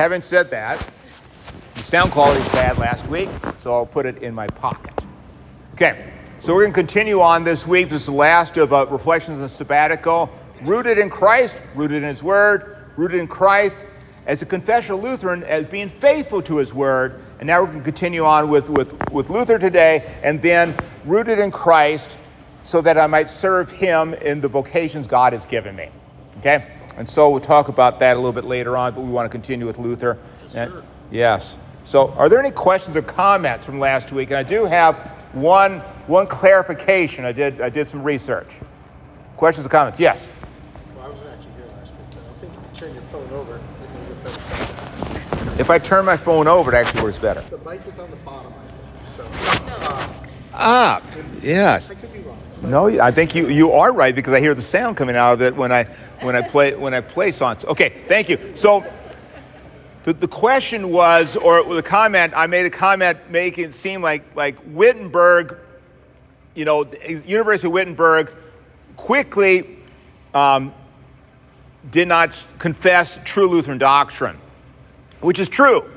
having said that, the sound quality was bad last week, so I'll put it in my pocket. Okay, so we're going to continue on this week. This is the last of uh, Reflections on the Sabbatical. Rooted in Christ, rooted in His Word, rooted in Christ as a confessional Lutheran as being faithful to His Word. And now we're going to continue on with, with, with Luther today and then rooted in Christ so that I might serve Him in the vocations God has given me. Okay? And so we'll talk about that a little bit later on, but we want to continue with Luther. Sure. yes. So, are there any questions or comments from last week? And I do have one, one clarification. I did, I did some research. Questions or comments? Yes. Well, I wasn't actually here last week, but I think if you turn your phone over, it may better. If I turn my phone over, it actually works better. The mic is on the bottom, I think. So, uh, Ah, yes. No, I think you, you are right because I hear the sound coming out of it when I when I play when I play songs. Okay, thank you. So the, the question was, or the comment, I made a comment making it seem like like Wittenberg, you know, the University of Wittenberg quickly um, did not confess true Lutheran doctrine, which is true.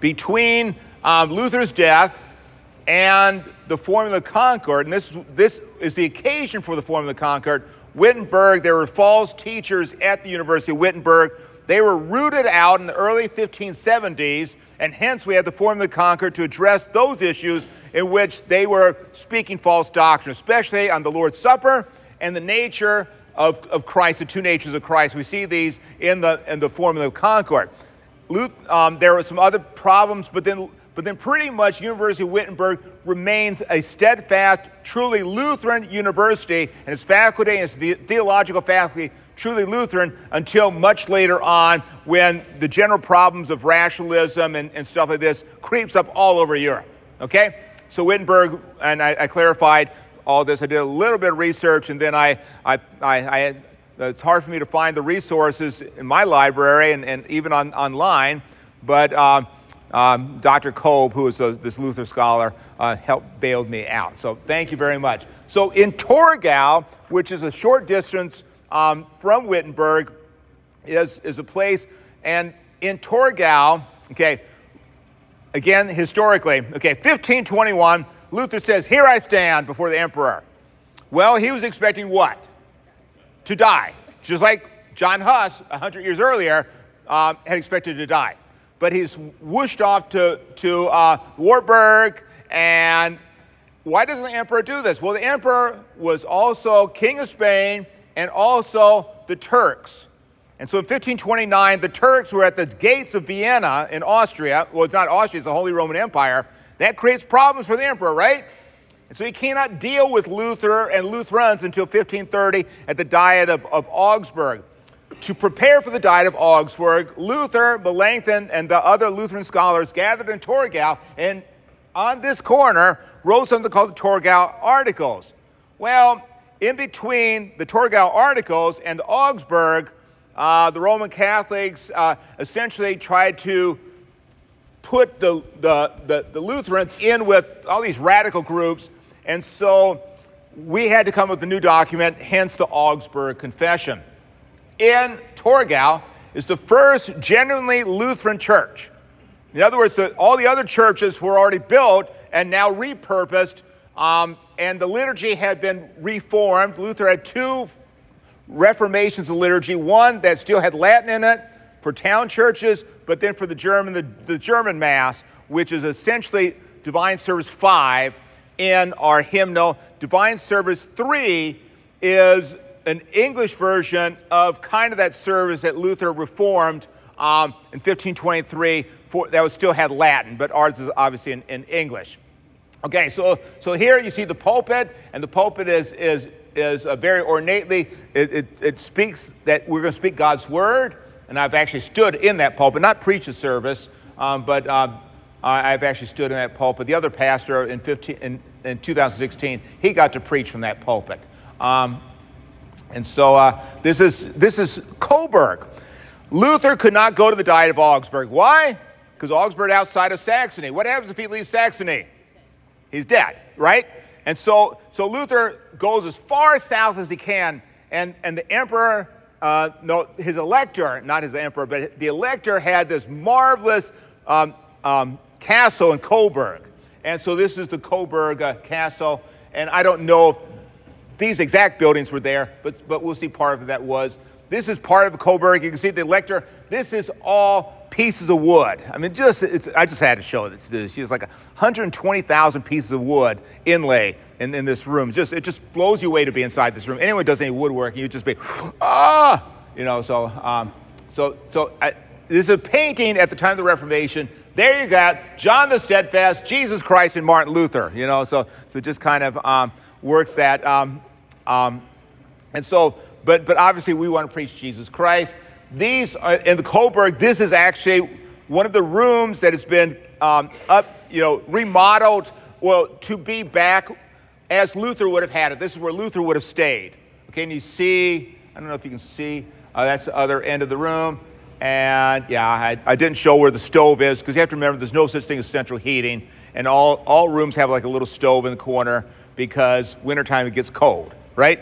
Between um, Luther's death and the Formula Concord, and this, this is the occasion for the Formula of the Concord, Wittenberg, there were false teachers at the University of Wittenberg. They were rooted out in the early 1570s, and hence we had the Formula of the Concord to address those issues in which they were speaking false doctrine, especially on the Lord's Supper and the nature of, of Christ, the two natures of Christ. We see these in the, in the Formula Concord. Luke, um, there were some other problems, but then, but then pretty much University of Wittenberg remains a steadfast, truly Lutheran university, and its faculty and its the- theological faculty truly Lutheran until much later on when the general problems of rationalism and, and stuff like this creeps up all over Europe. Okay? So Wittenberg, and I, I clarified all this. I did a little bit of research, and then I, I, I, I it's hard for me to find the resources in my library and, and even on, online, but um, um, Dr. Kolb, who is a, this Luther scholar, uh, helped bailed me out. So thank you very much. So in Torgau, which is a short distance um, from Wittenberg, is, is a place, and in Torgau, okay, again, historically, okay, 1521, Luther says, Here I stand before the emperor. Well, he was expecting what? To die. Just like John Huss, 100 years earlier, um, had expected to die. But he's whooshed off to, to uh, Wartburg. And why doesn't the emperor do this? Well, the emperor was also king of Spain and also the Turks. And so in 1529, the Turks were at the gates of Vienna in Austria. Well, it's not Austria, it's the Holy Roman Empire. That creates problems for the emperor, right? And so he cannot deal with Luther and Lutherans until 1530 at the Diet of, of Augsburg. To prepare for the Diet of Augsburg, Luther, Melanchthon, and the other Lutheran scholars gathered in Torgau and on this corner wrote something called the Torgau Articles. Well, in between the Torgau Articles and Augsburg, uh, the Roman Catholics uh, essentially tried to put the, the, the, the, Lutherans in with all these radical groups. And so we had to come up with a new document, hence the Augsburg Confession. In Torgau is the first genuinely Lutheran church. In other words, the, all the other churches were already built and now repurposed, um, and the liturgy had been reformed. Luther had two reformations of liturgy one that still had Latin in it for town churches, but then for the German, the, the German Mass, which is essentially Divine Service 5 in our hymnal. Divine Service 3 is an English version of kind of that service that Luther reformed um, in 1523 for, that was still had Latin, but ours is obviously in, in English. Okay, so, so here you see the pulpit, and the pulpit is, is, is a very ornately, it, it, it speaks that we're going to speak God's word, and I've actually stood in that pulpit, not preach a service, um, but um, I've actually stood in that pulpit. The other pastor in, 15, in, in 2016, he got to preach from that pulpit. Um, and so uh, this, is, this is Coburg. Luther could not go to the Diet of Augsburg. Why? Because Augsburg outside of Saxony. What happens if he leaves Saxony? He's dead, right? And so, so Luther goes as far south as he can, and, and the emperor uh, no, his elector, not his emperor, but the elector had this marvelous um, um, castle in Coburg. And so this is the Coburg uh, Castle. And I don't know if these exact buildings were there, but, but we'll see part of that was. This is part of Coburg. You can see the elector. This is all pieces of wood. I mean, just I just had to show it. It's, like 120,000 pieces of wood inlay in, in this room. Just it just blows you away to be inside this room. Anyone does any woodworking, you just be ah, you know. So um, so so I, this is a painting at the time of the Reformation. There you got John the Steadfast, Jesus Christ, and Martin Luther. You know, so so just kind of um, works that. Um, um and so, but but obviously we want to preach Jesus Christ. These are, in the Coburg. This is actually one of the rooms that has been um, up, you know, remodeled. Well, to be back as Luther would have had it. This is where Luther would have stayed. Okay, and you see, I don't know if you can see, uh, that's the other end of the room. And yeah, I, I didn't show where the stove is because you have to remember there's no such thing as central heating. And all, all rooms have like a little stove in the corner because wintertime it gets cold, right?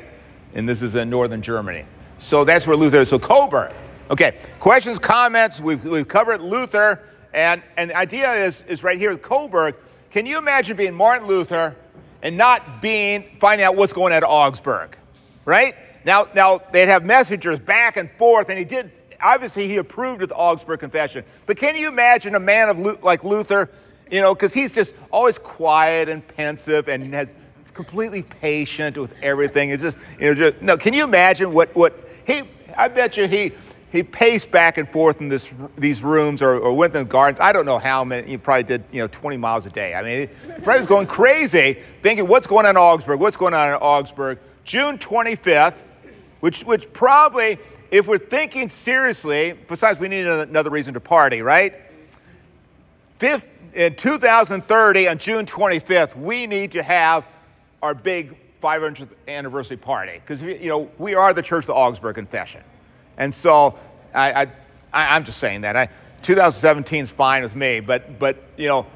And this is in northern Germany. So that's where Luther is. So Coburg. Okay, questions, comments. We've, we've covered Luther. And, and the idea is, is right here with Coburg. Can you imagine being Martin Luther and not being finding out what's going on at Augsburg, right? Now, now they'd have messengers back and forth, and he did. Obviously, he approved of the Augsburg Confession. But can you imagine a man of like Luther, you know, because he's just always quiet and pensive and has completely patient with everything. It's just, you know, just no. Can you imagine what what he? I bet you he he paced back and forth in this, these rooms or, or went in the gardens. I don't know how many. He probably did, you know, 20 miles a day. I mean, he probably was going crazy, thinking, what's going on in Augsburg? What's going on in Augsburg? June 25th, which, which probably, if we're thinking seriously, besides we need another reason to party, right? Fifth, in 2030, on June 25th, we need to have our big 500th anniversary party because you know we are the Church of the Augsburg Confession. And so I, I, am just saying that. I, 2017 is fine with me, but, but you know,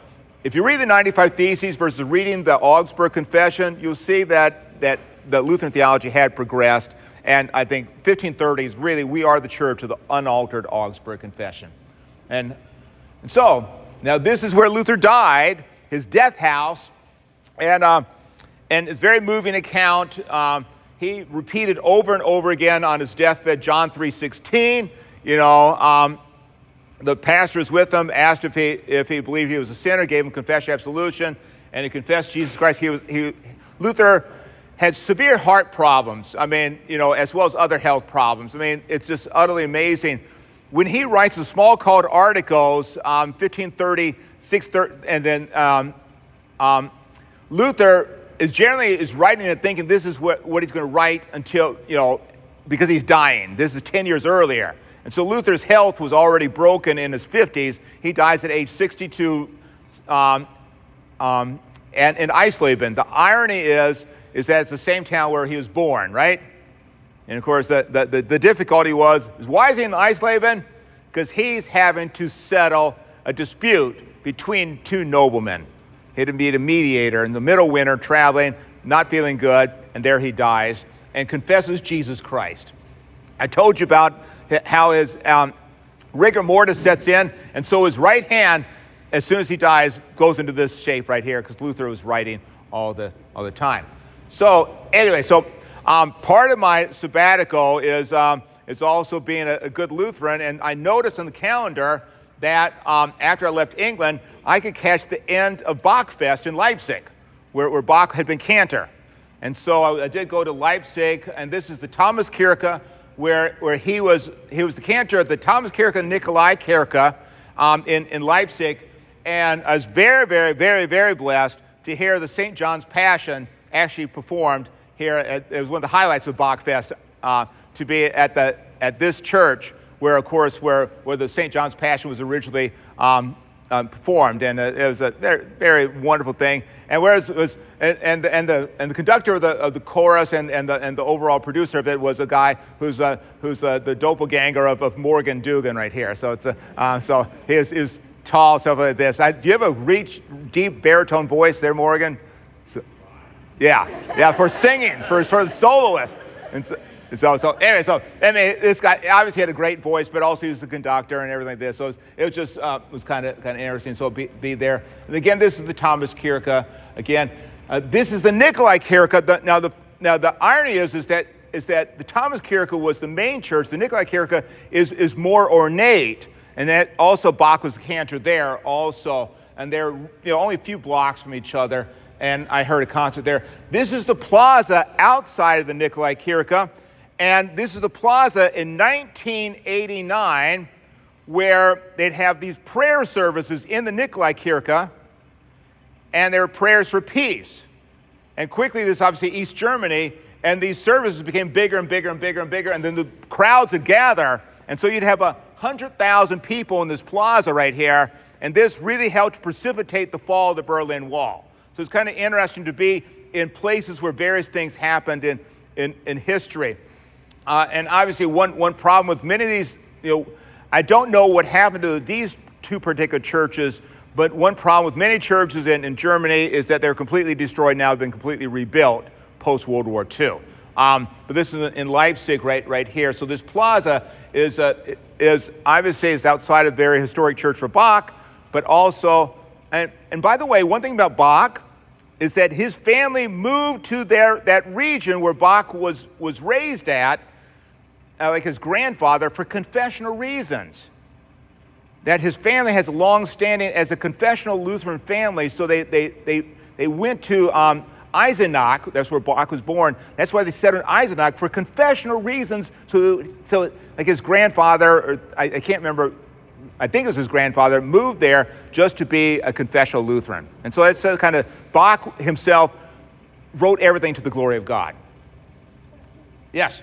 if you read the 95 Theses versus reading the Augsburg Confession, you'll see that, that the Lutheran theology had progressed. And I think 1530s really, we are the church of the unaltered Augsburg Confession. And, and so, now this is where Luther died, his death house. And, uh, and it's a very moving account. Um, he repeated over and over again on his deathbed John 3:16. You know, um, the pastors with him asked if he if he believed he was a sinner, gave him confession absolution, and he confessed Jesus Christ. He was he Luther had severe heart problems. I mean, you know, as well as other health problems. I mean, it's just utterly amazing. When he writes the Smalcald articles, um, 1530, 630, and then um, um, Luther is generally is writing and thinking this is what, what he's going to write until, you know, because he's dying. This is 10 years earlier. And so Luther's health was already broken in his 50s. He dies at age 62 um, um, and in Eisleben. The irony is, is that it's the same town where he was born, right? And of course, the, the, the, the difficulty was, is why is he in Eisleben? Because he's having to settle a dispute between two noblemen. He had to meet a mediator in the middle winter, traveling, not feeling good, and there he dies and confesses Jesus Christ. I told you about how his um, rigor mortis sets in, and so his right hand, as soon as he dies, goes into this shape right here because Luther was writing all the, all the time. So, anyway, so um, part of my sabbatical is, um, is also being a, a good Lutheran, and I noticed on the calendar that um, after I left England, I could catch the end of Bachfest in Leipzig, where, where Bach had been cantor. And so I, I, did go to Leipzig, and this is the Thomas Kirche, where, where he, was, he was the cantor at the Thomas Kirche Nikolai Kirche um, in, in Leipzig. And I was very, very, very, very blessed to hear the St. John's Passion actually performed here. At, it was one of the highlights of Bachfest uh, to be at, the, at this church where, of course, where, where the St. John's Passion was originally um, um, performed, and uh, it was a very, very wonderful thing. And whereas was, and, and, and, the, and the conductor of the, of the chorus and, and, the, and the overall producer of it was a guy who's, uh, who's uh, the doppelganger of, of Morgan Dugan right here. So it's a, uh, so he is, is tall, stuff like this. I, do you have a reach, deep baritone voice there, Morgan? So, yeah, yeah, for singing, for, for the soloist. And so, So, so anyway, so mean, this guy obviously had a great voice, but also he was the conductor and everything like this. So it was, it was just uh, was kind of kind of interesting. So be, be there. And again, this is the Thomas Kirche. Again, uh, this is the Nikolai Kirche. The, now the now the irony is is that is that the Thomas Kirche was the main church. The Nikolai Kirche is is more ornate, and that also Bach was the cantor there also, and they're you know only a few blocks from each other. And I heard a concert there. This is the plaza outside of the Nikolai Kirche. And this is the plaza in 1989 where they'd have these prayer services in the Nikolai Kirche, and there were prayers for peace. And quickly, this obviously East Germany, and these services became bigger and bigger and bigger and bigger, and then the crowds would gather. And so you'd have a 100,000 people in this plaza right here, and this really helped precipitate the fall of the Berlin Wall. So it's kind of interesting to be in places where various things happened in, in, in history. Uh, and obviously, one, one problem with many of these, you know, I don't know what happened to these two particular churches, but one problem with many churches in, in Germany is that they're completely destroyed now, have been completely rebuilt post World War II. Um, but this is in Leipzig right, right here. So this plaza is, uh, is obviously is outside of very historic church for Bach, but also, and, and by the way, one thing about Bach is that his family moved to their, that region where Bach was, was raised at like his grandfather, for confessional reasons. That his family has long standing as a confessional Lutheran family, so they, they, they, they went to um, Eisenach, that's where Bach was born. That's why they settled in Eisenach for confessional reasons. So, so like his grandfather, or I, I can't remember, I think it was his grandfather, moved there just to be a confessional Lutheran. And so that's kind of, Bach himself wrote everything to the glory of God. Yes?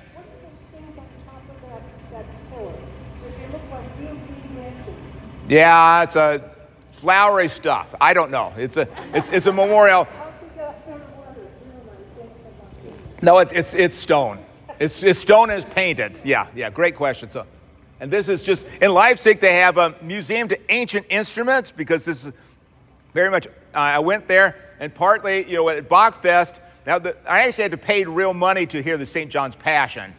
Yeah, it's a flowery stuff. I don't know. It's a, it's, it's a memorial. No, it, it's, it's stone. It's, it's stone is painted. Yeah, yeah, great question. So, and this is just, in Leipzig, they have a museum to ancient instruments because this is very much, uh, I went there and partly, you know, at Bachfest, now the, I actually had to pay real money to hear the St. John's Passion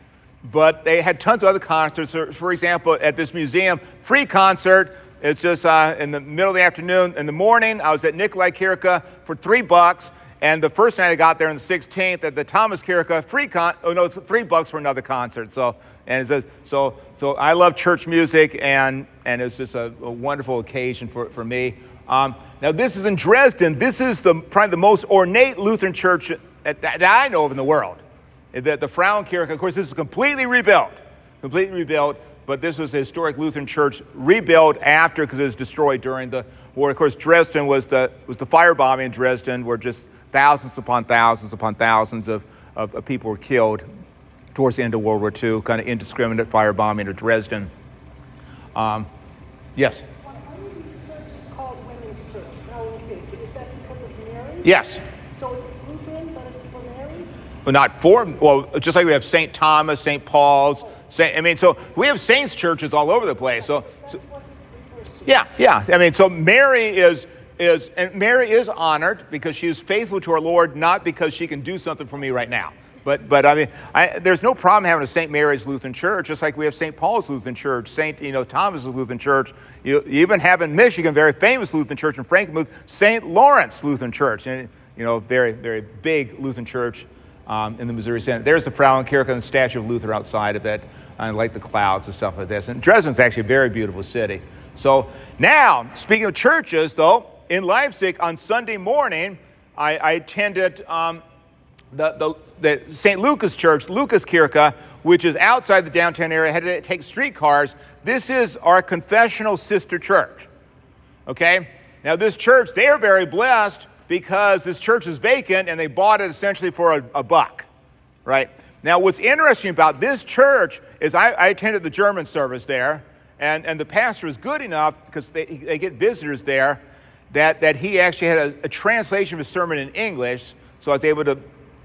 but they had tons of other concerts. For example, at this museum, free concert it's just uh, in the middle of the afternoon. In the morning, I was at Nikolai Kirche for three bucks. And the first night I got there on the 16th at the Thomas Kirche, free con, oh no, three bucks for another concert. So, and it's so, so I love church music and, and it's just a, a wonderful occasion for, for me. Um, now this is in Dresden. This is the, probably the most ornate Lutheran church that, that I know of in the world. The, the Frauenkirche, of course, this is completely rebuilt, completely rebuilt but this was a historic Lutheran church rebuilt after because it was destroyed during the war. Of course, Dresden was the, was the firebombing in Dresden where just thousands upon thousands upon thousands of, of, of people were killed towards the end of World War II, kind of indiscriminate firebombing of Dresden. Um, yes? Why is this church called Women's Church? Now, okay, is that because of Mary? Yes. So it's Lutheran, but it's for Mary? Well, not for, well, just like we have St. Thomas, St. Paul's, I mean, so we have saints churches all over the place. So, so yeah, yeah. I mean, so Mary is is and Mary is honored because she is faithful to our Lord, not because she can do something for me right now. But, but I mean, I, there's no problem having a St. Mary's Lutheran Church, just like we have St. Paul's Lutheran Church, St. You know, Thomas's Lutheran Church. You, you even have in Michigan, very famous Lutheran Church in Frankenmuth, St. Lawrence Lutheran Church, and you know, very, very big Lutheran Church um, in the Missouri Synod. There's the Frauenkirche and the statue of Luther outside of it and like the clouds and stuff like this. And Dresden's actually a very beautiful city. So now, speaking of churches, though, in Leipzig on Sunday morning, I, I attended um, the, the, the, St. Lucas Church, Lucas Kirche, which is outside the downtown area. I had to take streetcars. This is our confessional sister church. Okay? Now, this church, they are very blessed because this church is vacant and they bought it essentially for a, a buck, right? Now, what's interesting about this church is I, I attended the German service there, and, and the pastor is good enough because they, they get visitors there that, that he actually had a, a translation of his sermon in English, so I was able to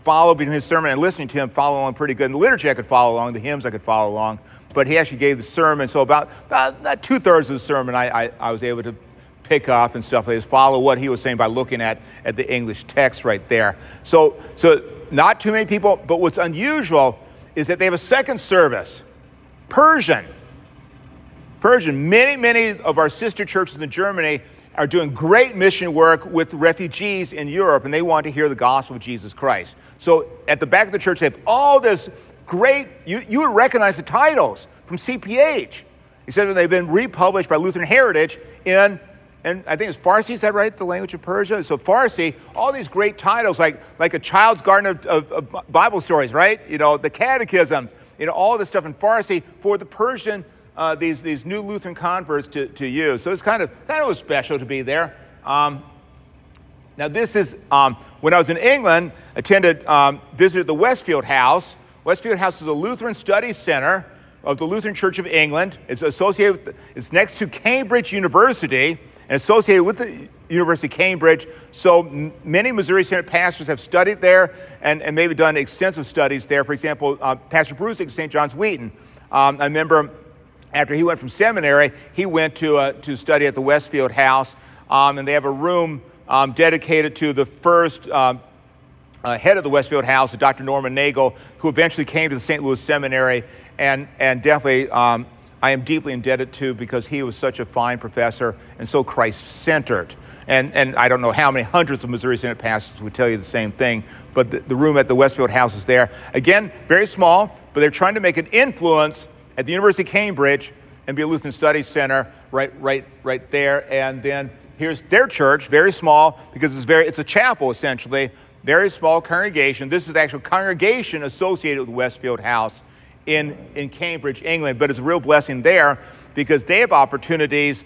follow between his sermon and listening to him, follow along pretty good. In the liturgy, I could follow along, the hymns, I could follow along, but he actually gave the sermon. So, about, about two thirds of the sermon, I, I, I was able to pick up and stuff like this, follow what he was saying by looking at, at the English text right there. So, so not too many people, but what's unusual is that they have a second service, Persian. Persian. Many, many of our sister churches in Germany are doing great mission work with refugees in Europe, and they want to hear the gospel of Jesus Christ. So at the back of the church, they have all this great, you, you would recognize the titles from CPH. He said that they've been republished by Lutheran Heritage in, and I think it's Farsi, is that right, the language of Persia? So Farsi, all these great titles, like, like a child's garden of, of, of Bible stories, right? You know, the catechism, you know, all this stuff in Farsi for the Persian uh, these, these new Lutheran converts to, to use. So it's kind of, kind of special to be there. Um, now, this is um, when I was in England, attended, um, visited the Westfield House. Westfield House is a Lutheran Studies Center of the Lutheran Church of England. It's associated with, it's next to Cambridge University and associated with the University of Cambridge. So many Missouri Synod pastors have studied there and, and maybe done extensive studies there. For example, uh, Pastor Bruce at St. John's Wheaton. Um, I remember after he went from seminary, he went to, uh, to study at the Westfield House, um, and they have a room um, dedicated to the first um, uh, head of the Westfield House, Dr. Norman Nagel, who eventually came to the St. Louis Seminary, and, and definitely um, I am deeply indebted to because he was such a fine professor and so Christ centered. And, and I don't know how many hundreds of Missouri Synod pastors would tell you the same thing, but the, the room at the Westfield House is there. Again, very small, but they're trying to make an influence at the University of Cambridge and be a Lutheran Studies Center right, right, right there. And then here's their church, very small, because it's very it's a chapel essentially, very small congregation. This is the actual congregation associated with Westfield House in, in Cambridge, England. But it's a real blessing there because they have opportunities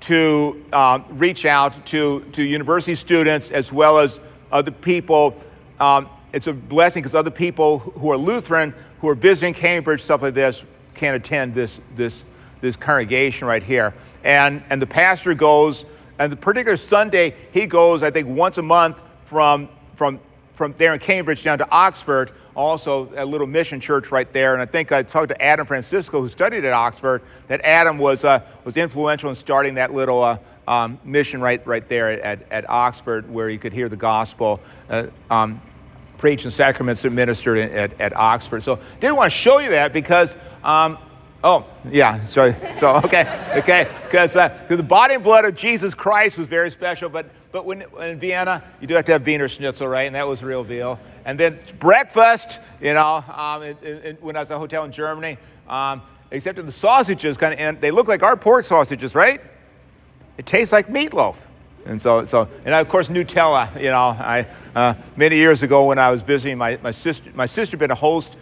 to um, reach out to, to university students as well as other people. Um, it's a blessing because other people who are Lutheran, who are visiting Cambridge, stuff like this, can attend this, this, this congregation right here. And, and the pastor goes, and the particular Sunday, he goes, I think, once a month from, from, from there in Cambridge down to Oxford, also a little mission church right there. And I think I talked to Adam Francisco, who studied at Oxford, that Adam was, uh, was influential in starting that little uh, um, mission right, right there at, at Oxford, where you could hear the gospel. Uh, um, preached and sacraments administered at, at Oxford. So I didn't want to show you that because um, oh, yeah, so, so okay, okay, because uh, the body and blood of Jesus Christ was very special, but, but when, in Vienna, you do have to have Wiener Schnitzel, right? And that was real deal. And then breakfast, you know, um, it, it, when I was at a hotel in Germany, um, except in the sausages, kind of, and they look like our pork sausages, right? It tastes like meatloaf. And so, so, and of course, Nutella. You know, I uh, many years ago when I was visiting my, my sister, my sister had been a host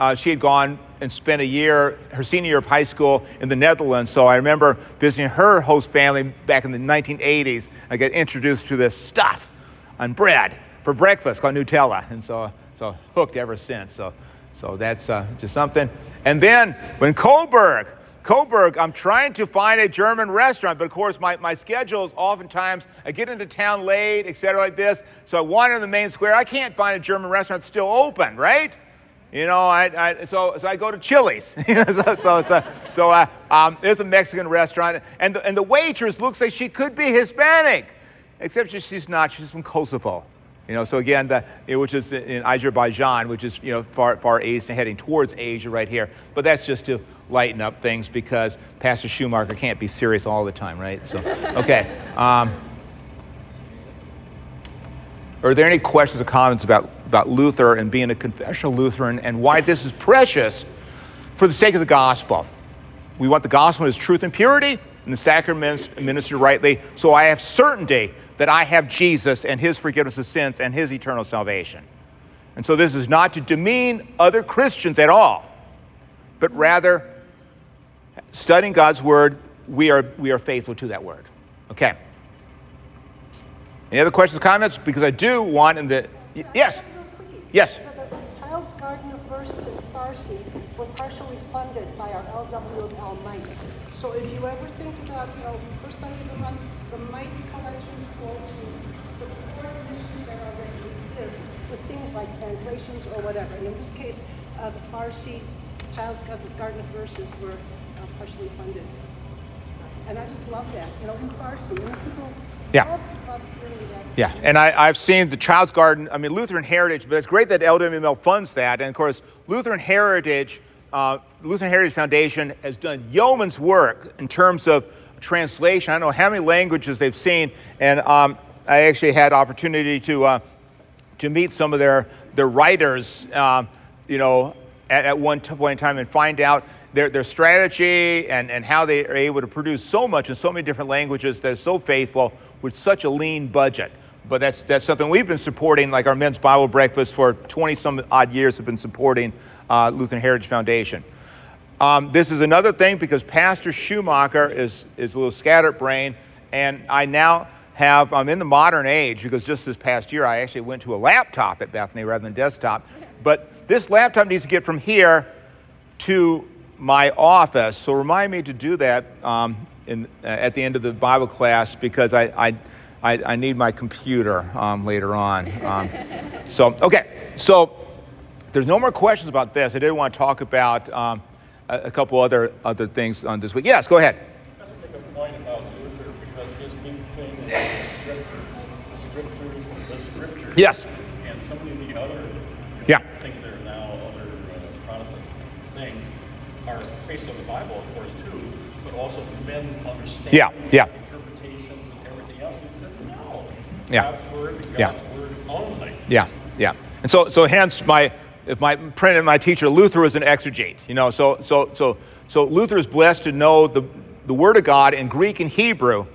uh, she had gone and spent a year, her senior year of high school in the Netherlands. So I remember visiting her host family back in the 1980s. I got introduced to this stuff on bread for breakfast called Nutella. And so, so hooked ever since. So, so that's uh, just something. And then when Coburg, Coburg, I'm trying to find a German restaurant, but of course my, my schedule is oftentimes I get into town late, et cetera, like this. So I wander in the main square. I can't find a German restaurant still open, right? You know, I, I, so, so I go to Chili's. so so, so, so uh, um, there's a Mexican restaurant, and the, and the waitress looks like she could be Hispanic, except she's not. She's from Kosovo. You know, so again, the, which is in Azerbaijan, which is you know far far east and heading towards Asia right here. But that's just to lighten up things because Pastor Schumacher can't be serious all the time, right? So, okay. Um, are there any questions or comments about about Luther and being a confessional Lutheran and why this is precious for the sake of the gospel. We want the gospel as truth and purity, and the sacraments administered rightly, so I have certainty that I have Jesus and his forgiveness of sins and his eternal salvation. And so this is not to demean other Christians at all, but rather studying God's word, we are, we are faithful to that word. Okay. Any other questions, comments? Because I do want in the yes. Yes. The Child's Garden of Verses in Farsi were partially funded by our LWML Mites. So if you ever think about, you know, first time of the month, the Mite collections go to support missions that already exist with things like translations or whatever. And in this case, uh, the Farsi Child's Garden of Verses were uh, partially funded. And I just love that, you know, in Farsi, know, people Yeah. Yeah, and I, I've seen the Child's Garden, I mean, Lutheran Heritage, but it's great that LWML funds that. And of course, Lutheran Heritage, uh, Lutheran Heritage Foundation has done yeoman's work in terms of translation. I don't know how many languages they've seen, and um, I actually had opportunity to, uh, to meet some of their, their writers, um, you know, at, at one point in time and find out their, their strategy and, and how they are able to produce so much in so many different languages that is so faithful with such a lean budget. But that's, that's something we've been supporting, like our men's Bible breakfast for 20 some odd years have been supporting uh, Lutheran Heritage Foundation. Um, this is another thing because Pastor Schumacher is, is a little scatterbrained, and I now have, I'm in the modern age because just this past year I actually went to a laptop at Bethany rather than desktop. But this laptop needs to get from here to my office. So remind me to do that um, in, uh, at the end of the Bible class because I, I, I, I need my computer um, later on. Um, so, okay, so there's no more questions about this. I did want to talk about um, a, a couple other, other things on this week. Yes, go ahead. I just make a point about Luther because his big thing is scripture, the scriptures, the scriptures. Yes. And so many of the other Yeah. things that are now other uh, Protestant things are based on the Bible, of course, too, but also men's understanding, Yeah, yeah. interpretations, and everything else. We said no. Yeah. God's word, Yeah. God's word only. Yeah, yeah. And so, so hence my, if my printed my teacher Luther was an exegete, you know, so, so, so, so Luther is blessed to know the, the Word of God in Greek and Hebrew,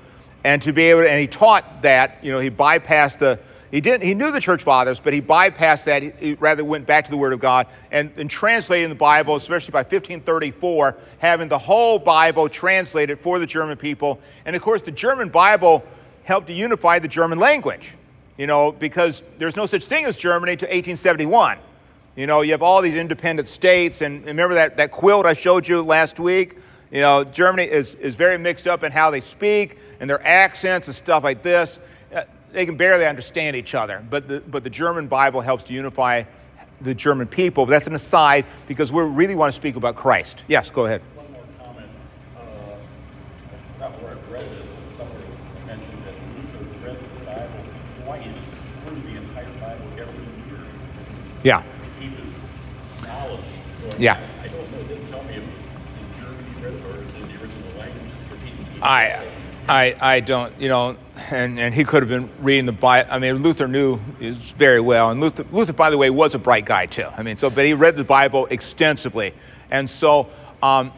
and to be able, to, and he taught that, you know, he bypassed the, he didn't, he knew the church fathers, but he bypassed that. He, he rather went back to the Word of God and, and translating the Bible, especially by 1534, having the whole Bible translated for the German people. And of course, the German Bible helped to unify the German language you know, because there's no such thing as Germany to 1871. You know, you have all these independent states, and remember that, that quilt I showed you last week? You know, Germany is, is very mixed up in how they speak and their accents and stuff like this. They can barely understand each other, but the, but the German Bible helps to unify the German people. But that's an aside because we really want to speak about Christ. Yes, go ahead. One more comment. Uh, I forgot where I read this, but somewhere mentioned that Luther read the Bible twice through the entire Bible every year Yeah. to keep his knowledge. going. Yeah. I don't know, it didn't tell me if it was in German he read it or in the original languages because he. he- I, I, I don't, you know, and, and he could have been reading the Bible. I mean, Luther knew very well, and Luther, Luther, by the way, was a bright guy too. I mean, so but he read the Bible extensively, and so, um,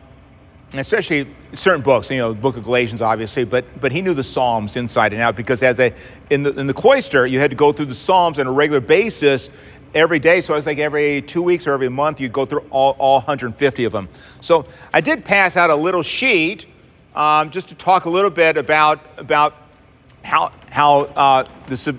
especially certain books, you know, the Book of Galatians, obviously, but but he knew the Psalms inside and out because as a in the in the cloister, you had to go through the Psalms on a regular basis every day. So I was like every two weeks or every month, you'd go through all, all 150 of them. So I did pass out a little sheet um, just to talk a little bit about about how how uh, the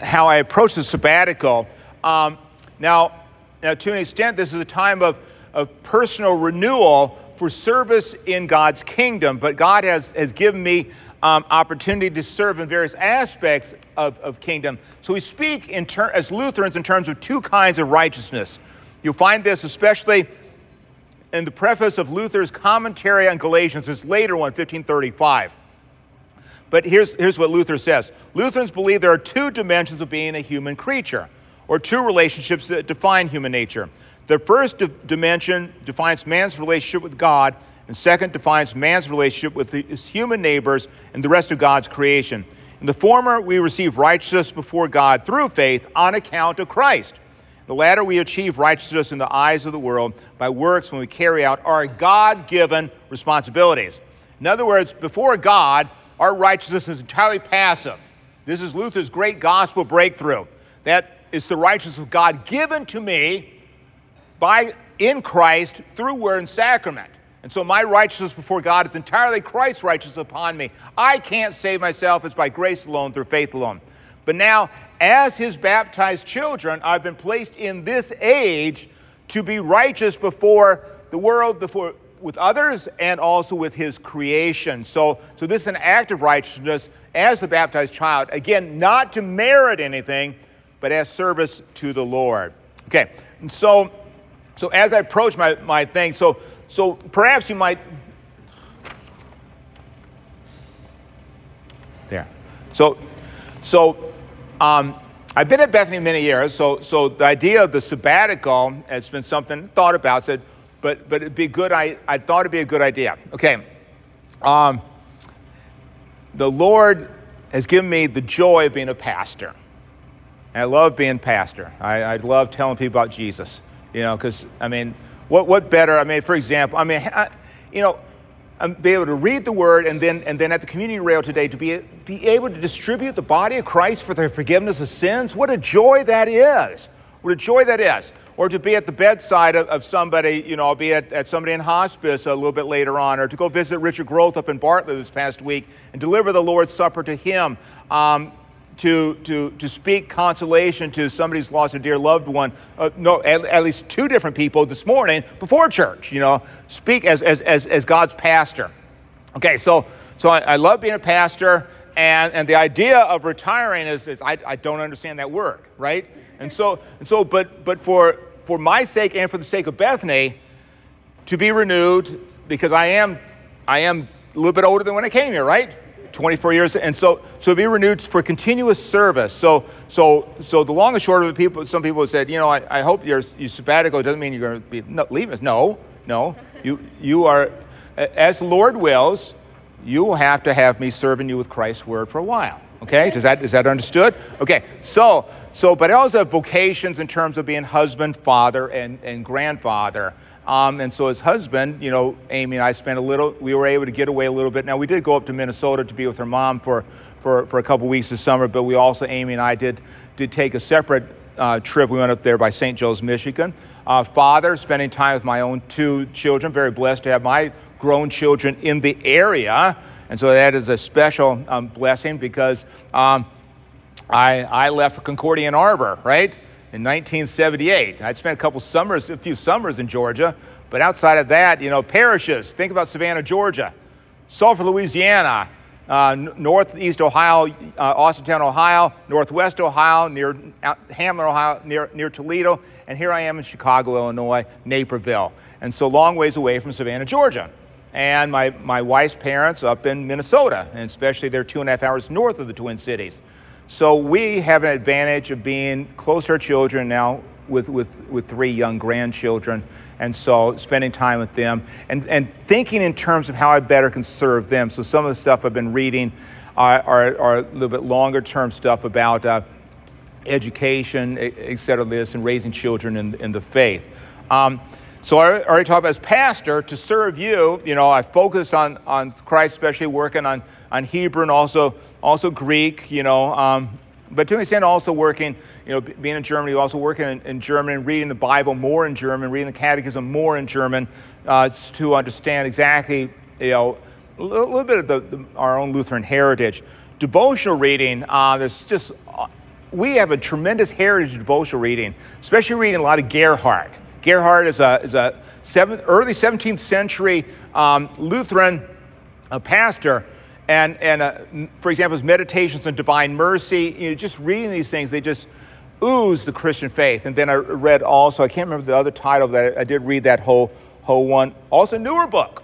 how I approach the sabbatical. Um, now, now, to an extent, this is a time of of personal renewal for service in God's kingdom. But God has has given me um, opportunity to serve in various aspects of, of kingdom. So we speak in ter- as Lutherans in terms of two kinds of righteousness. You'll find this especially in the preface of Luther's commentary on Galatians, his later one, 1535. But here's, here's what Luther says Lutherans believe there are two dimensions of being a human creature, or two relationships that define human nature. The first di- dimension defines man's relationship with God, and second defines man's relationship with his human neighbors and the rest of God's creation. In the former, we receive righteousness before God through faith on account of Christ. The latter, we achieve righteousness in the eyes of the world by works when we carry out our God given responsibilities. In other words, before God, our righteousness is entirely passive. This is Luther's great gospel breakthrough. That is the righteousness of God given to me by in Christ through word and sacrament. And so my righteousness before God is entirely Christ's righteousness upon me. I can't save myself, it's by grace alone, through faith alone. But now, as his baptized children, I've been placed in this age to be righteous before the world, before with others, and also with his creation. So, so this is an act of righteousness as the baptized child. Again, not to merit anything, but as service to the Lord. Okay, and so so as I approach my, my thing, so so perhaps you might there. So, so um, I've been at Bethany many years. So, so the idea of the sabbatical has been something thought about. Said, but but it'd be good. I I thought it'd be a good idea. Okay. Um, the Lord has given me the joy of being a pastor. And I love being pastor. I, I love telling people about Jesus. You know, because I mean, what what better? I mean, for example, I mean, I, you know and be able to read the word and then and then at the community rail today to be be able to distribute the body of Christ for the forgiveness of sins. What a joy that is. What a joy that is. Or to be at the bedside of, of somebody you know I'll be at, at somebody in hospice a little bit later on or to go visit Richard Growth up in Bartlett this past week and deliver the Lord's Supper to him. Um, to, to, to speak consolation to somebody who's lost a dear loved one, uh, no, at, at, least two different people this morning before church, you know, speak as, as, as, as God's pastor. Okay, so, so I, I, love being a pastor, and, and the idea of retiring is, is I, I don't understand that word, right? And so, and so but, but for, for my sake and for the sake of Bethany, to be renewed, because I am, I am a little bit older than when I came here, right? 24 years, and so so be renewed for continuous service. So so so the long and short of it, people, some people said, you know, I, I hope your you sabbatical doesn't mean you're going to be no, leaving us. No, no, you you are, as the Lord wills, you will have to have me serving you with Christ's word for a while. Okay, does that is that understood? Okay, so so but I also have vocations in terms of being husband, father, and and grandfather. Um, and so his husband, you know, Amy and I spent a little, we were able to get away a little bit. Now, we did go up to Minnesota to be with her mom for, for, for a couple weeks this summer, but we also, Amy and I did, did take a separate uh, trip. We went up there by St. Joe's, Michigan. Uh, father, spending time with my own two children, very blessed to have my grown children in the area. And so that is a special um, blessing because um, I, I left Concordia Arbor, right? In 1978. I'd spent a couple summers, a few summers in Georgia, but outside of that, you know, parishes. Think about Savannah, Georgia, Sulphur, Louisiana, uh, northeast Ohio, uh, Austintown, Ohio, northwest Ohio, near Hamlin, Ohio, near, near Toledo, and here I am in Chicago, Illinois, Naperville. And so long ways away from Savannah, Georgia. And my, my wife's parents up in Minnesota, and especially they're two and a half hours north of the Twin Cities. So we have an advantage of being close to our children now with, with, with three young grandchildren. And so spending time with them and, and thinking in terms of how I better can serve them. So some of the stuff I've been reading are, are, are a little bit longer term stuff about uh, education, et cetera, this, and raising children in, in the faith. Um, so I already talked about as pastor to serve you. You know, I focused on, on Christ, especially working on, on Hebrew and also also Greek, you know. Um, but to an extent, also working, you know, being in Germany, also working in, in German reading the Bible more in German, reading the Catechism more in German uh, to understand exactly, you know, a little, little bit of the, the, our own Lutheran heritage. Devotional reading, uh, there's just, uh, we have a tremendous heritage of devotional reading, especially reading a lot of Gerhard. Gerhard is a, is a seven, early 17th century um, Lutheran uh, pastor and, and uh, for example, his meditations on divine mercy, you know, just reading these things, they just ooze the Christian faith. And then I read also, I can't remember the other title that I did read that whole, whole one. Also, newer book,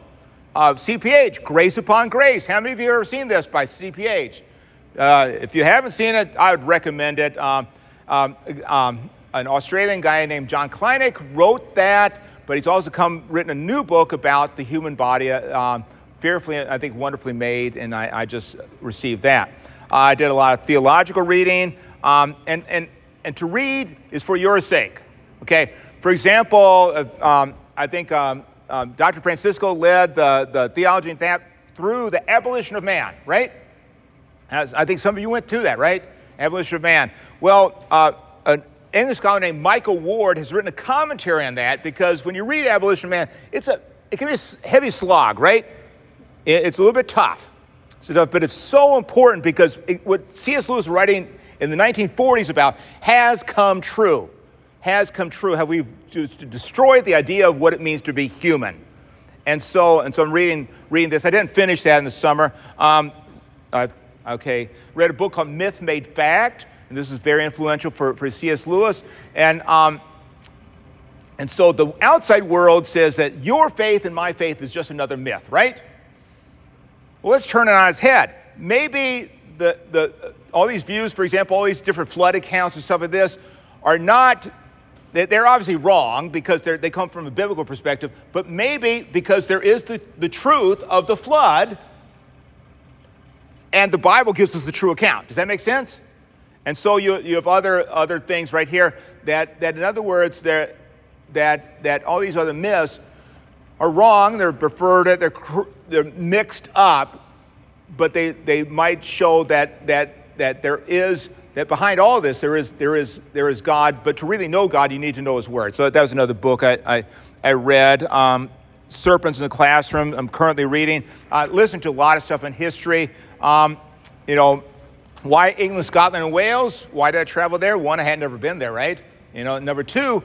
uh, CPH, Grace Upon Grace. How many of you have ever seen this by CPH? Uh, if you haven't seen it, I would recommend it. Um, um, um, an Australian guy named John Kleinig wrote that, but he's also come written a new book about the human body. Uh, fearfully, I think, wonderfully made, and I, I just received that. I did a lot of theological reading, um, and, and, and to read is for your sake. Okay, for example, uh, um, I think um, um Dr. Francisco led the, the theology and that through the abolition of man, right? As I think some of you went to that, right? Abolition of man. Well, uh, an English scholar named Michael Ward has written a commentary on that because when you read Abolition of Man, it's a it can be a heavy slog, right? It's a little bit tough, but it's so important because it, what C.S. Lewis writing in the 1940s about has come true. Has come true. Have we destroyed the idea of what it means to be human? And so, and so I'm reading, reading this. I didn't finish that in the summer. Um, uh, okay, read a book called Myth Made Fact, and this is very influential for, for C.S. Lewis. And, um, and so the outside world says that your faith and my faith is just another myth, right? Well, let's turn it on its head. Maybe the, the, all these views, for example, all these different flood accounts and stuff like this, are not, they- they're obviously wrong because they come from a biblical perspective, but maybe because there is the, the truth of the flood, and the Bible gives us the true account. Does that make sense? And so you, you have other, other things right here that, that in other words, that, that, that all these other myths are wrong, they're preferred, they're, they're mixed up, but they, they might show that, that, that there is, that behind all this, there is, there, is, there is God, but to really know God, you need to know His Word. So that was another book I, I, I read. Um, Serpents in the Classroom, I'm currently reading. Uh, listen to a lot of stuff in history. Um, you know, why England, Scotland, and Wales? Why did I travel there? One, I had never been there, right? You know, number two,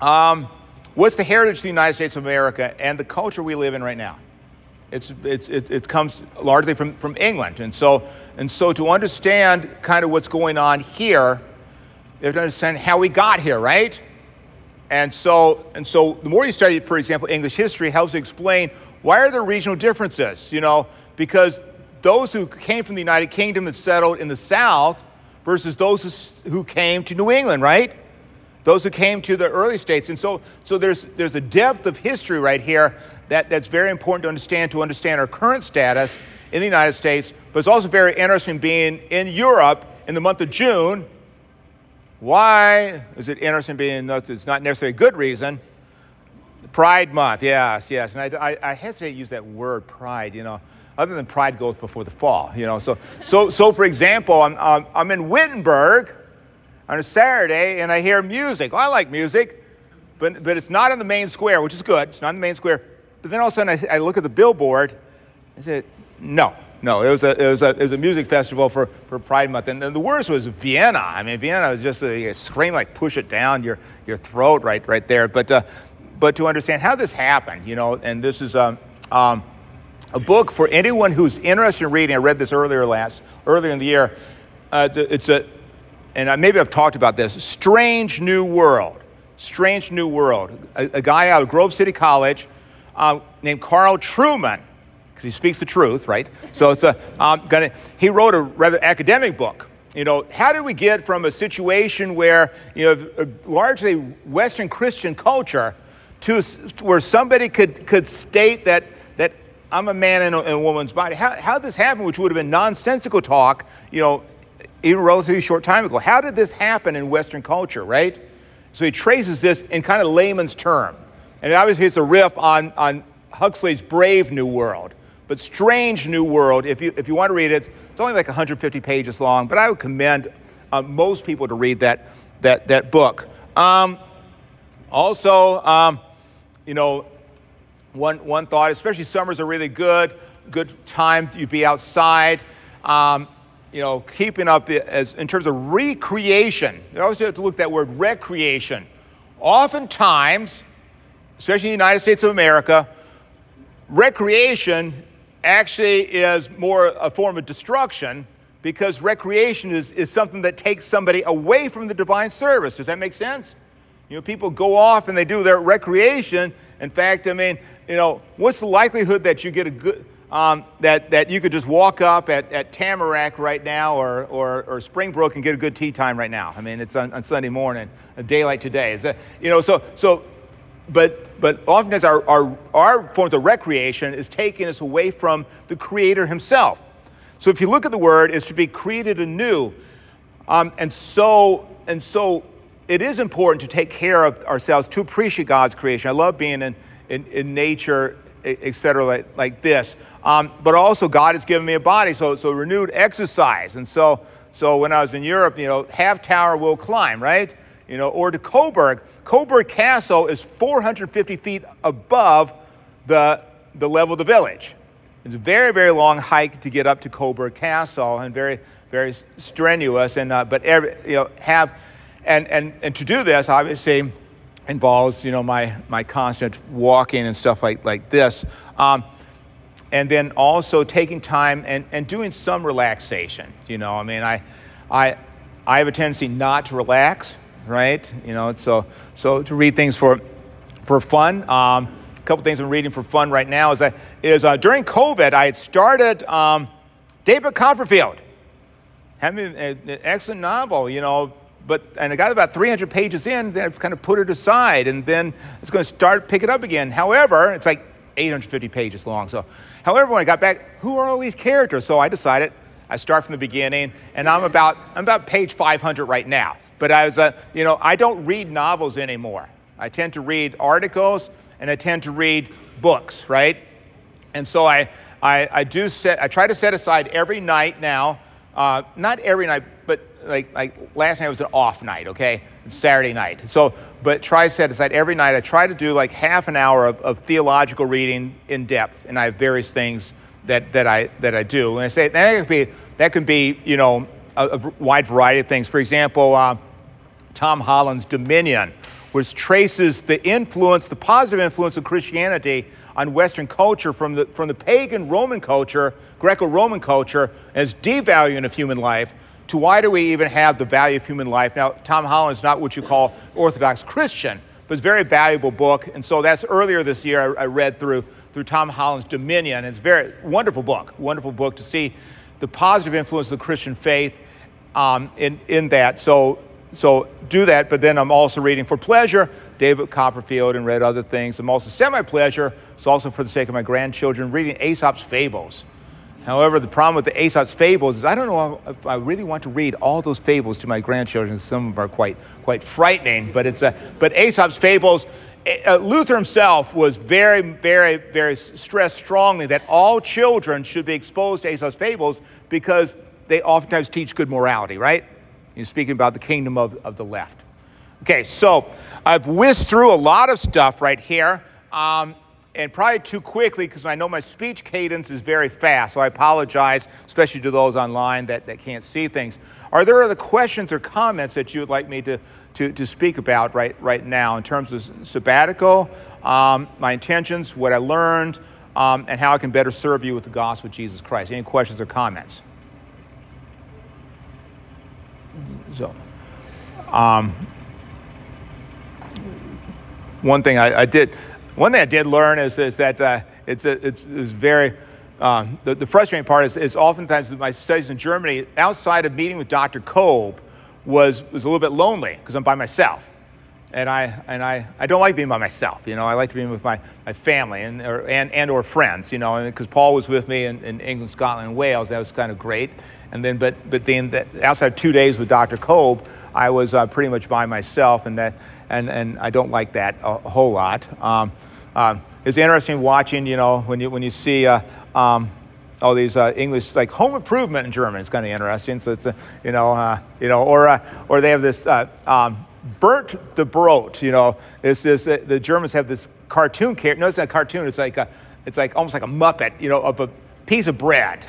um, what's the heritage of the United States of America and the culture we live in right now? It's, it's, it, it comes largely from, from England. And so, and so to understand kind of what's going on here, you have to understand how we got here, right? And so, and so the more you study, for example, English history helps explain why are there regional differences, you know, because those who came from the United Kingdom and settled in the South versus those who came to New England, right? Those who came to the early states. And so, so there's, there's a depth of history right here that, that's very important to understand to understand our current status in the United States, but it's also very interesting being in Europe in the month of June. Why is it interesting being, it's not necessarily a good reason, Pride Month, yes, yes. And I, I, I hesitate to use that word pride, you know. Other than pride goes before the fall, you know. So, so, so for example, I'm, I'm in Wittenberg on a Saturday and I hear music. Well, I like music, but, but it's not in the main square, which is good. It's not in the main square. But then all of a sudden I, I look at the billboard and said, no, no, it was a, it was a, it was a music festival for, for Pride Month. And, and the worst was Vienna. I mean, Vienna was just a, a scream like push it down your, your throat right, right there. But, uh, but to understand how this happened, you know, and this is um, um, a book for anyone who's interested in reading. I read this earlier last, earlier in the year. Uh, it's a, and I- maybe I've talked about this, Strange New World. Strange New World. A, a guy out of Grove City College uh, named Carl Trueman, because he speaks the truth, right? So it's a, um, gonna, he wrote a rather academic book. You know, how did we get from a situation where, you know, largely Western Christian culture to where somebody could, could state that, that I'm a man in a, in a woman's body? How, how this happen, which would have been nonsensical talk, you know, even relatively short time ago. How did this happen in Western culture, right? So he traces this in kind of layman's term. And obviously it's a riff on, on Huxley's Brave New World. But Strange New World, if you, if you want to read it, it's only like 150 pages long, but I would commend uh, most people to read that, that, that book. Um, also, um, you know, one, one thought, especially summers are really good, good time to be outside. Um, you know, keeping up as in terms of recreation. You always have to look at that word recreation. Oftentimes, especially in the United States of America, recreation actually is more a form of destruction because recreation is, is something that takes somebody away from the divine service. Does that make sense? You know, people go off and they do their recreation. In fact, I mean, you know, what's the likelihood that you get a good, um, that, that you could just walk up at, at Tamarack right now or, or, or Springbrook and get a good tee time right now? I mean, it's on, on Sunday morning, a day like today. That, you know, so, so but, but oftentimes our, our, our forms of recreation is taking us away from the Creator Himself. So if you look at the word, it's to be created anew. Um, and so, and so it is important to take care of ourselves to appreciate God's creation. I love being in, in, in nature, e- et cetera, like, like this. Um, but also, God has given me a body, so, so renewed exercise. And so, so when I was in Europe, you know, half tower will climb, right? You know, or to Coburg. Coburg Castle is 450 feet above the, the level of the village. It's a very, very long hike to get up to Coburg Castle and very, very strenuous. And, uh, but every, you know, have, and, and, and to do this, obviously, involves, you know, my, my constant walking and stuff like, like this. Um, and then also taking time and, and doing some relaxation. You know, I mean, I, I, I have a tendency not to relax, right? You know, so, so to read things for, for fun. Um, a couple things I'm reading for fun right now is that is uh, during COVID I had started um, David Copperfield. having an excellent novel, you know, but and I got about 300 pages in, then I've kind of put it aside, and then it's going to start pick it up again. However, it's like 850 pages long. So, however, when I got back, who are all these characters? So I decided I start from the beginning, and I'm about I'm about page 500 right now. But I was, uh, you know, I don't read novels anymore. I tend to read articles, and I tend to read books, right? And so I, I, I do set, I try to set aside every night now, uh, not every night, but like, like last night was an off night, okay? It's Saturday night. So, but try to set aside every night. I try to do like half an hour of, of theological reading in depth, and I have various things that, that, I, that I do. And I say that could be, that could be you know, a, a wide variety of things. For example, uh, Tom Holland's Dominion, which traces the influence, the positive influence of Christianity on Western culture from the, from the pagan Roman culture, Greco Roman culture, as devaluing of human life, to why do we even have the value of human life? Now, Tom Holland is not what you call Orthodox Christian, but it's a very valuable book. And so that's earlier this year I, I read through, through Tom Holland's Dominion. It's a very wonderful book, wonderful book to see the positive influence of the Christian faith um, in, in that. So so do that, but then I'm also reading for pleasure, David Copperfield, and read other things. I'm also semi pleasure, it's also for the sake of my grandchildren, reading Aesop's Fables. However, the problem with the Aesop's Fables is I don't know if I really want to read all those fables to my grandchildren. Some of them are quite, quite frightening, but, it's a, but Aesop's Fables, eh, uh, Luther himself was very, very, very stressed strongly that all children should be exposed to Aesop's Fables because they oftentimes teach good morality, right? He's speaking about the kingdom of, of the left. Okay, so I've whizzed through a lot of stuff right here, um, and probably too quickly because I know my speech cadence is very fast, so I apologize, especially to those online that, that can't see things. Are there other questions or comments that you would like me to, to, to speak about right, right now in terms of sabbatical, um, my intentions, what I learned, um, and how I can better serve you with the gospel of Jesus Christ? Any questions or comments? So, um, one thing I, I, did, one thing I did learn is, is that uh, it's, it's, it's very, uh, the, the, frustrating part is, is oftentimes with my studies in Germany, outside of meeting with Dr. Kolb, was, was a little bit lonely because I'm by myself. And, I, and I, I don't like being by myself, you know, I like to be with my, my family and or, and, and or friends, you know, because Paul was with me in, in England, Scotland, and Wales, that was kind of great. And then, but, but then the, outside two days with Dr. Kolb, I was uh, pretty much by myself, and, that, and, and I don't like that a, whole lot. Um, uh, it's interesting watching, you know, when you, when you see uh, um, all these uh, English, like home improvement in German. It's kind of interesting. So it's, a, you know, uh, you know, or, uh, or they have this um, Bernd the Brot, you know, this is, the Germans have this cartoon character. No, it's not a cartoon. It's like, a, it's like almost like a Muppet, you know, of a piece of bread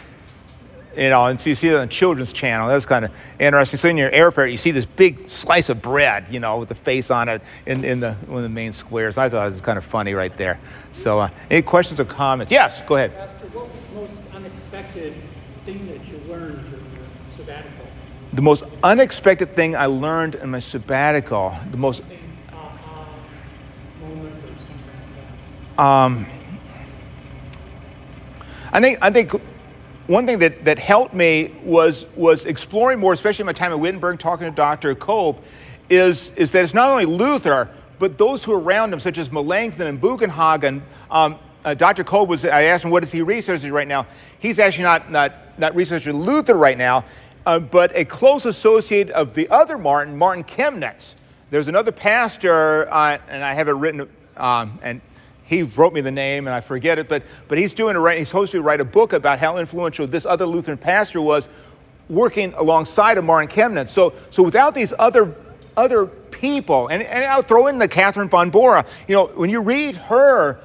you know, and so you see it on the children's channel. That's kind of interesting. So in Erfurt, you see this big slice of bread, you know, with the face on it in, in the one of the main squares. I thought it was kind of funny right there. So, uh, any questions or comments? Yes, go ahead. Pastor, what was the most unexpected thing that you learned during your sabbatical? The most unexpected thing I learned in my sabbatical, the most. Moment or something. Um, I think I think one thing that, that helped me was, was exploring more, especially in my time at Wittenberg, talking to Dr. Kolb, is, is that it's not only Luther, but those who are around him, such as Melanchthon and Bugenhagen. Um, uh, Dr. Kolb was, I asked him, what is he researching right now? He's actually not, not, not researching Luther right now, uh, but a close associate of the other Martin, Martin Chemnitz. There's another pastor, uh, and I have it written, um, and he wrote me the name and I forget it, but, but he's doing a, right, he's supposed to write a book about how influential this other Lutheran pastor was working alongside of Martin Chemnitz. So, so without these other, other people, and, and I'll throw in the Catherine von Bora, you know, when you read her,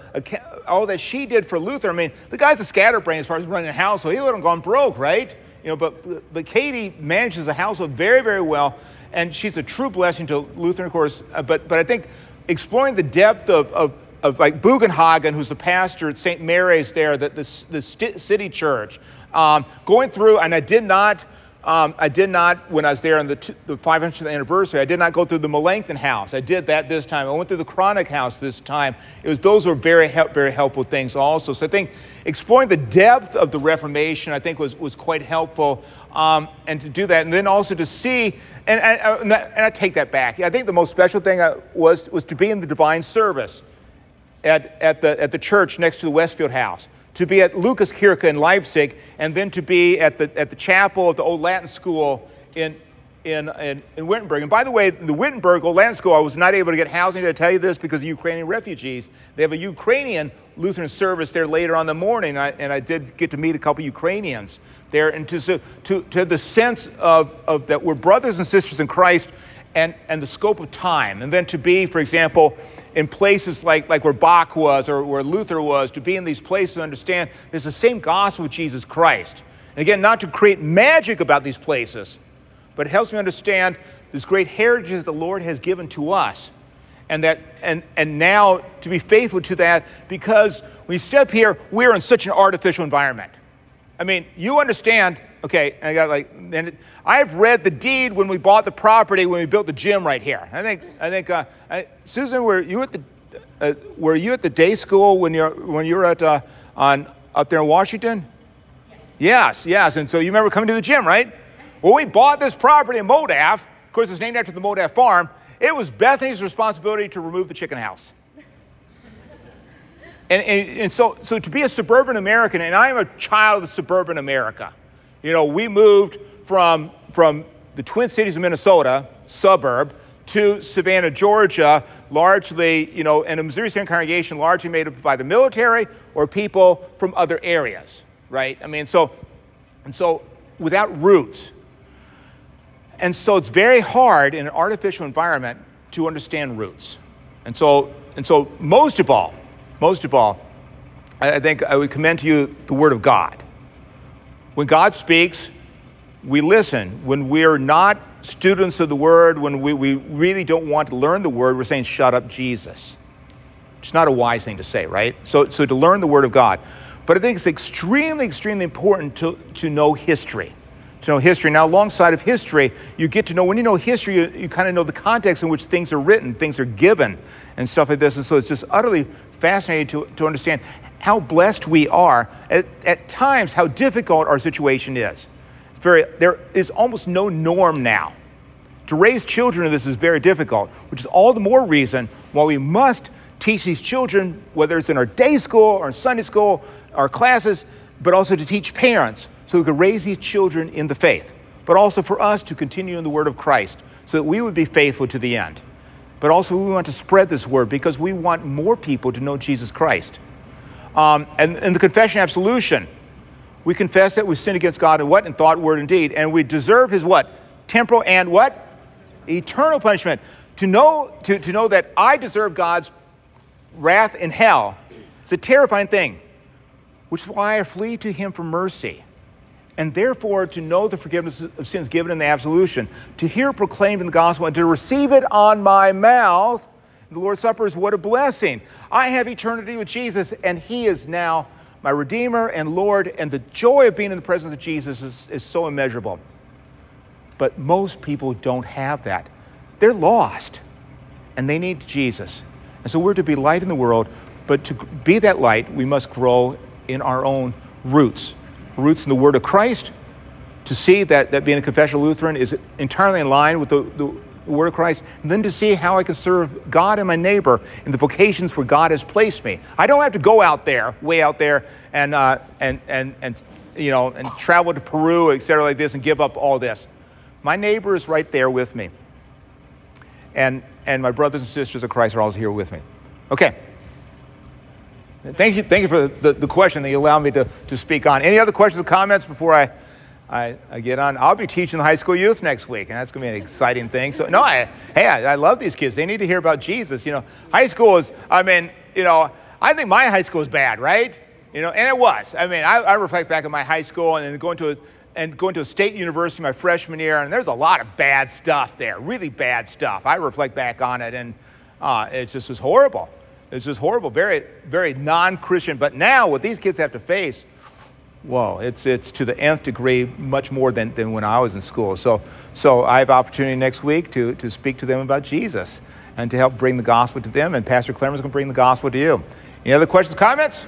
all that she did for Luther, I mean, the guy's a scatterbrain as far as running a house, so he would have gone broke, right? You know, but, but Katie manages the household very, very well, and she's a true blessing to Luther, of course. Uh, but, but I think exploring the depth of, of of like Bugenhagen, who's the pastor at St. Mary's there, the, the, the city church, um, going through, and I did not Um, I did not, when I was there on the, t- the 500th anniversary, I did not go through the Melanchthon house. I did that this time. I went through the Cranach house this time. It was, those were very, very helpful things also. So I think exploring the depth of the Reformation, I think, was, was quite helpful. Um, and to do that, and then also to see, and, and, and, that, and I take that back. I think the most special thing I, was, was to be in the divine service at, at, the, at the church next to the Westfield house to be at Lukaskirche in Leipzig, and then to be at the, at the chapel at the Old Latin School in, in, in, in Wittenberg. And by the way, the Wittenberg Old Latin School, I was not able to get housing. to tell you this? Because of Ukrainian refugees. They have a Ukrainian Lutheran service there later on the morning, and I, and I did get to meet a couple Ukrainians there, and to, to, to the sense of, of that we're brothers and sisters in Christ and, and the scope of time. And then to be, for example, in places like, like where Bach was or where Luther was, to be in these places and understand there's the same gospel of Jesus Christ. And again, not to create magic about these places, but it helps me understand this great heritage that the Lord has given to us. And, that, and, and now to be faithful to that because when you step here, we're in such an artificial environment. I mean, you understand, okay, I got like, and I've read the deed when we bought the property when we built the gym right here. I think, I think, uh, I, Susan, were you at the, uh, were you at the day school when you're when you were at uh, on up there in Washington? Yes. yes, yes. And so you remember coming to the gym, right? Well, we bought this property in Modaf. Of course, it's named after the Modaf farm. It was Bethany's responsibility to remove the chicken house. And, and, and, so, so to be a suburban American, and I'm a child of suburban America. You know, we moved from, from the Twin Cities of Minnesota, suburb, to Savannah, Georgia, largely, you know, and a Missouri Synod congregation largely made up by the military or people from other areas, right? I mean, so, and so without roots. And so it's very hard in an artificial environment to understand roots. And so, and so most of all, most of all, I think I would commend to you the Word of God. When God speaks, we listen. When we're not students of the Word, when we, we really don't want to learn the Word, we're saying, shut up, Jesus. It's not a wise thing to say, right? So, so to learn the Word of God. But I think it's extremely, extremely important to, to know history. To know history. Now, alongside of history, you get to know, when you know history, you, you kind of know the context in which things are written, things are given, and stuff like this. And so it's just utterly fascinating to, to understand how blessed we are, at, at times, how difficult our situation is. Very, there is almost no norm now. To raise children this is very difficult, which is all the more reason why we must teach these children, whether it's in our day school or in Sunday school, our classes, but also to teach parents so we can raise these children in the faith, but also for us to continue in the word of Christ so that we would be faithful to the end. But also, we want to spread this word because we want more people to know Jesus Christ. Um, and, in the confession of absolution, we confess that we sin against God in what? In thought, word, and deed. And we deserve his what? Temporal and what? Eternal punishment. To know, to, to know that I deserve God's wrath in hell is a terrifying thing, which is why I flee to him for mercy. And therefore, to know the forgiveness of sins given in the absolution, to hear proclaimed in the gospel, and to receive it on my mouth, the Lord's Supper is what a blessing. I have eternity with Jesus, and He is now my Redeemer and Lord, and the joy of being in the presence of Jesus is, is so immeasurable. But most people don't have that. They're lost, and they need Jesus. And so we're to be light in the world, but to be that light, we must grow in our own roots roots in the Word of Christ, to see that, that being a confessional Lutheran is entirely in line with the, the Word of Christ, and then to see how I can serve God and my neighbor in the vocations where God has placed me. I don't have to go out there, way out there, and, uh, and, and, and, you know, and travel to Peru, et cetera, like this, and give up all this. My neighbor is right there with me. And, and my brothers and sisters of Christ are always here with me. Okay. Thank you, thank you for the, the question that you allowed me to, to speak on. Any other questions or comments before I, I, I, get on? I'll be teaching the high school youth next week, and that's going to be an exciting thing. So, no, I, hey, I, I love these kids. They need to hear about Jesus. You know, high school is, I mean, you know, I think my high school is bad, right? You know, and it was. I mean, I, I reflect back on my high school and going to a, and going to a state university my freshman year, and there's a lot of bad stuff there, really bad stuff. I reflect back on it, and uh, it just was horrible. It's just horrible, very, very non Christian. But now, what these kids have to face, Whoa, it's, it's to the nth degree much more than, than when I was in school. So, so I have opportunity next week to, to speak to them about Jesus and to help bring the gospel to them. And Pastor Clemens to bring the gospel to you. Any other questions, comments?